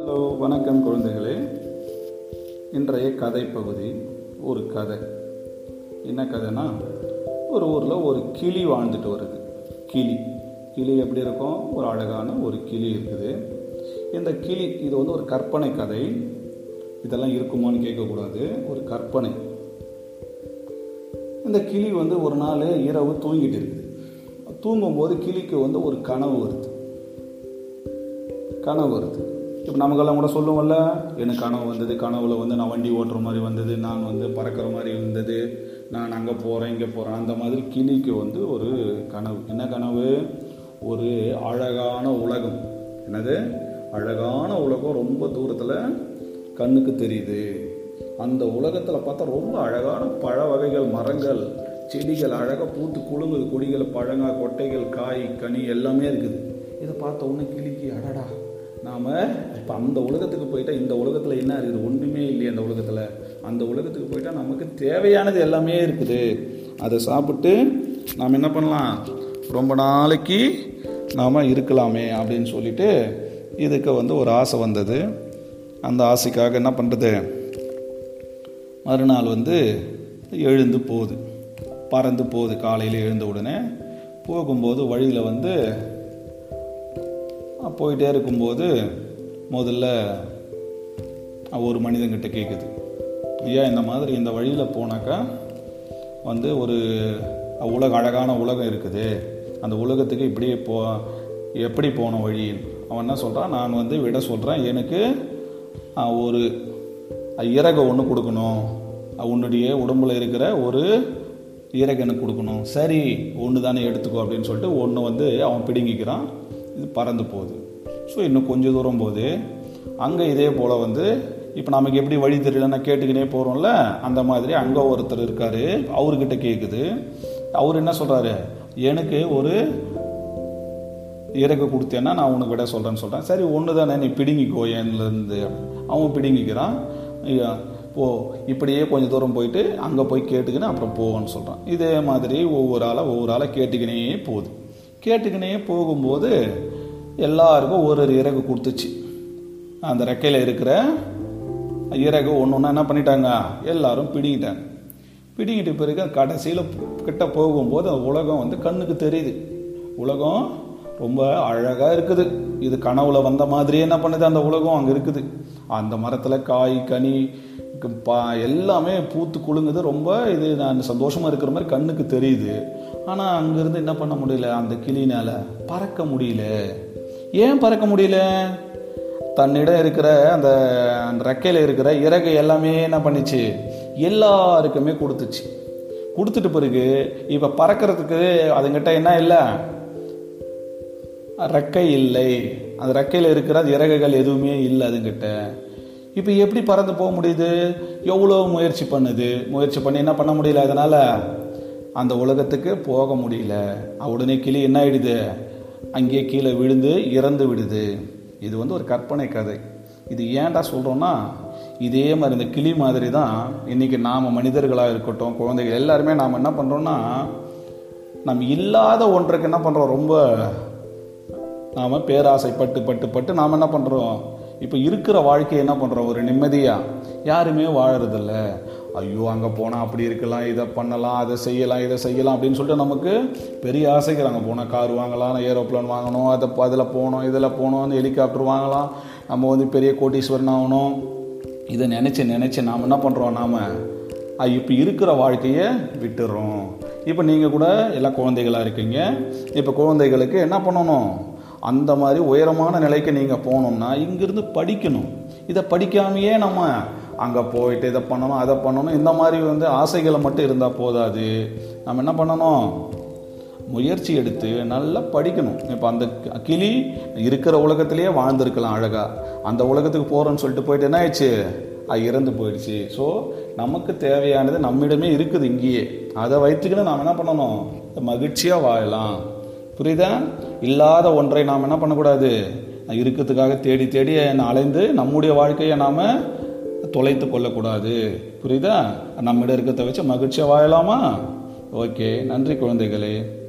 Hello வணக்கம் குழந்தைகளே. இன்றைய கதை பகுதி ஒரு கதை. என்ன கதைனா ஒரு ஊரில் ஒரு கிளி வாழ்ந்துட்டு வருது. கிளி. கிளி எப்படி இருக்கும்? ஒரு அழகான ஒரு கிளி இருக்குது. இந்த கிளி இது வந்து ஒரு கற்பனை கதை. இதெல்லாம் இருக்குமான்னு கேட்கக்கூடாது. ஒரு கற்பனை. இந்த கிளி வந்து ஒரு நாள் இரவு தூங்கிட்டு இருக்குது. தூங்கும்போது கிளிக்கு வந்து ஒரு கனவு வருது. கனவு வருது. இப்போ நமக்கெல்லாம் கூட சொல்லுவோம்ல எனக்கு கனவு வந்தது கனவுல வந்து நான் வண்டி ஓட்டுற மாதிரி வந்தது நான் வந்து பறக்கிற மாதிரி இருந்தது நான் அங்கே போகிறேன் இங்கே போகிறேன் அந்த மாதிரி கிளிக்கு வந்து ஒரு கனவு. என்ன கனவு? ஒரு அழகான உலகம். என்னது? அழகான உலகம் ரொம்ப தூரத்தில் கண்ணுக்கு தெரியுது. அந்த உலகத்தில் பார்த்தா ரொம்ப அழகான பழ வகைகள் மரங்கள் செடிகள் அழகாக பூத்து குழுங்குது கொடிகள் பழங்கா கொட்டைகள் காய் கனி எல்லாமே இருக்குது. இதை பார்த்த உடனே கிளிக்கு அடடா நாம் இப்போ அந்த உலகத்துக்கு போயிட்டால் இந்த உலகத்தில் என்ன இருக்குது? ஒன்றுமே இல்லையே அந்த உலகத்தில். அந்த உலகத்துக்கு போயிட்டால் நமக்கு தேவையானது எல்லாமே இருக்குது. அதை சாப்பிட்டு நாம் என்ன பண்ணலாம்? ரொம்ப நாளைக்கு நாம் இருக்கலாமே அப்படின்னு சொல்லிட்டு இதுக்கு வந்து ஒரு ஆசை வந்தது. அந்த ஆசைக்காக என்ன பண்ணுறது மறுநாள் வந்து எழுந்து போகுது. பறந்து போகுது காலையில் எழுந்த உடனே. போகும்போது வழியில் வந்து போயிட்டே இருக்கும்போது முதல்ல ஒரு மனிதன்கிட்ட கேட்குது ஐயா இந்த மாதிரி இந்த வழியில் போனாக்கா வந்து ஒரு உலக அழகான உலகம் இருக்குது. அந்த உலகத்துக்கு இப்படியே போ எப்படி போன வழி? அவன் என்ன சொல்கிறான் நான் வந்து விட சொல்கிறேன் எனக்கு ஒரு இறகை ஒன்று கொடுக்கணும். உன்னுடைய உடம்புல இருக்கிற ஒரு ஈரகனுக்கு கொடுக்கணும். சரி ஒன்று தானே எடுத்துக்கோ அப்படின்னு சொல்லிட்டு ஒன்று வந்து அவன் பிடுங்கிக்கிறான். இது பறந்து போகுது. ஸோ இன்னும் கொஞ்சம் தூரம் போகுது. அங்கே இதே போல் வந்து இப்போ நமக்கு எப்படி வழி தெரியலன்னா கேட்டுக்கினே போகிறோம்ல அந்த மாதிரி அங்கே ஒருத்தர் இருக்கார். அவர்கிட்ட கேட்குது அவர் என்ன சொல்கிறாரு எனக்கு ஒரு இறக்க கொடுத்தேன்னா நான் உனக்கு விட சொல்கிறேன்னு சொல்கிறேன் சரி ஒன்று தானே நீ பிடுங்கிக்கோ என்லேருந்து அவன் பிடுங்கிக்கிறான். போ இப்படியே கொஞ்சம் தூரம் போயிட்டு அங்கே போய் கேட்டுக்கின்னு அப்புறம் போவோன்னு சொல்கிறான் இதே மாதிரி ஒவ்வொரு ஆளாக ஒவ்வொரு ஆளாக கேட்டுக்கினே போகுது. கேட்டுக்கினே போகும்போது எல்லாருக்கும் ஒரு ஒரு இறகு கொடுத்துச்சு. அந்த ரெக்கையில் இருக்கிற இறகு ஒன்று ஒன்றா என்ன பண்ணிட்டாங்க? எல்லாரும் பிடிங்கிட்டாங்க. பிடிங்கிட்ட பிறகு கடைசியில் கிட்ட போகும்போது அந்த உலகம் வந்து கண்ணுக்கு தெரியுது. உலகம் ரொம்ப அழகாக இருக்குது. இது கனவுல வந்த மாதிரியே என்ன பண்ணுது அந்த உலகம்? அங்கே இருக்குது. அந்த மரத்தில் காய் கனி பா எல்லாமே பூத்து குலுங்குது. ரொம்ப இது நான் சந்தோஷமாக இருக்கிற மாதிரி கண்ணுக்கு தெரியுது. ஆனால் அங்கேருந்து என்ன பண்ண முடியல? அந்த கிளினால் பறக்க முடியல. ஏன் பறக்க முடியல? தன்னிடம் இருக்கிற அந்த அந்த ரெக்கையில் இருக்கிற இறகை எல்லாமே என்ன பண்ணிச்சு? எல்லாருக்குமே கொடுத்துச்சு. கொடுத்துட்டு பிறகு இப்போ பறக்கிறதுக்கு அதுங்கிட்ட என்ன இல்லை? ரெக்கை இல்லை. அந்த ரெக்கையில் இருக்கிற இறகுகள் எதுவுமே இல்லை அதுங்கிட்ட. இப்போ எப்படி பறந்து போக முடியுது? எவ்வளோ முயற்சி பண்ணுது? முயற்சி பண்ணி என்ன பண்ண முடியல அதனால் அந்த உலகத்துக்கு போக முடியல. உடனே கிளி என்ன ஆயிடுது? அங்கேயே கீழே விழுந்து இறந்து விடுது. இது வந்து ஒரு கற்பனை கதை. இது ஏன்டா சொல்கிறோன்னா இதே மாதிரி இந்த கிளி மாதிரி தான் இன்றைக்கி நாம் மனிதர்களாக இருக்கட்டும் குழந்தைகள் எல்லாருமே நாம் என்ன பண்ணுறோன்னா நம்ம இல்லாத ஒன்றுக்கு என்ன பண்ணுறோம் ரொம்ப நாம் பேராசை பட்டு பட்டு பட்டு நாம் என்ன பண்ணுறோம் இப்போ இருக்கிற வாழ்க்கையை என்ன பண்ணுறோம் ஒரு நிம்மதியாக யாருமே வாழறதில்ல. ஐயோ அங்கே போனால் அப்படி இருக்கலாம் இதை பண்ணலாம் அதை செய்யலாம் இதை செய்யலாம் அப்படின்னு சொல்லிட்டு நமக்கு பெரிய ஆசைகள். அங்கே போனால் கார் வாங்கலாம் ஏரோப்ளான் வாங்கணும் அதை அதில் போகணும் இதில் போகணும் ஹெலிகாப்டர் வாங்கலாம். நம்ம வந்து பெரிய கோட்டீஸ்வரன் ஆகணும். இதை நினச்சி நினச்சி நாம் என்ன பண்ணுறோம் நாம்? இப்போ இருக்கிற வாழ்க்கையை விட்டுறோம். இப்போ நீங்கள் கூட எல்லாம் குழந்தைகளாக இருக்கீங்க. இப்போ குழந்தைகளுக்கு என்ன பண்ணணும்? அந்த மாதிரி உயரமான நிலைக்கு நீங்கள் போகணும்னா இங்கிருந்து படிக்கணும். இதை படிக்காமையே நம்ம அங்கே போயிட்டு இதை பண்ணணும் அதை பண்ணணும் இந்த மாதிரி வந்து ஆசைகளை மட்டும் இருந்தால் போதாது. நம்ம என்ன பண்ணணும்? முயற்சி எடுத்து நல்லா படிக்கணும். இப்போ அந்த கிளி இருக்கிற உலகத்திலேயே வாழ்ந்திருக்கலாம் அழகாக அந்த உலகத்துக்கு போகிறோன்னு சொல்லிட்டு போயிட்டு என்ன ஆயிடுச்சு? அது இறந்து போயிடுச்சு. ஸோ நமக்கு தேவையானது நம்மிடமே இருக்குது இங்கேயே. அதை வைத்துக்கிட்டு நாம் என்ன பண்ணணும்? மகிழ்ச்சியாக வாழலாம். புரியுதா? இல்லாத ஒன்றை நாம் என்ன பண்ணக்கூடாது? இருக்கிறதுக்காக தேடி தேடி அலைந்து நம்முடைய வாழ்க்கையை நாம் தொலைத்து கொள்ளக்கூடாது. புரியுதா? நம்மிடம் இருக்கிறத வச்சு மகிழ்ச்சியாக வாழலாமா? ஓகே நன்றி குழந்தைகளே.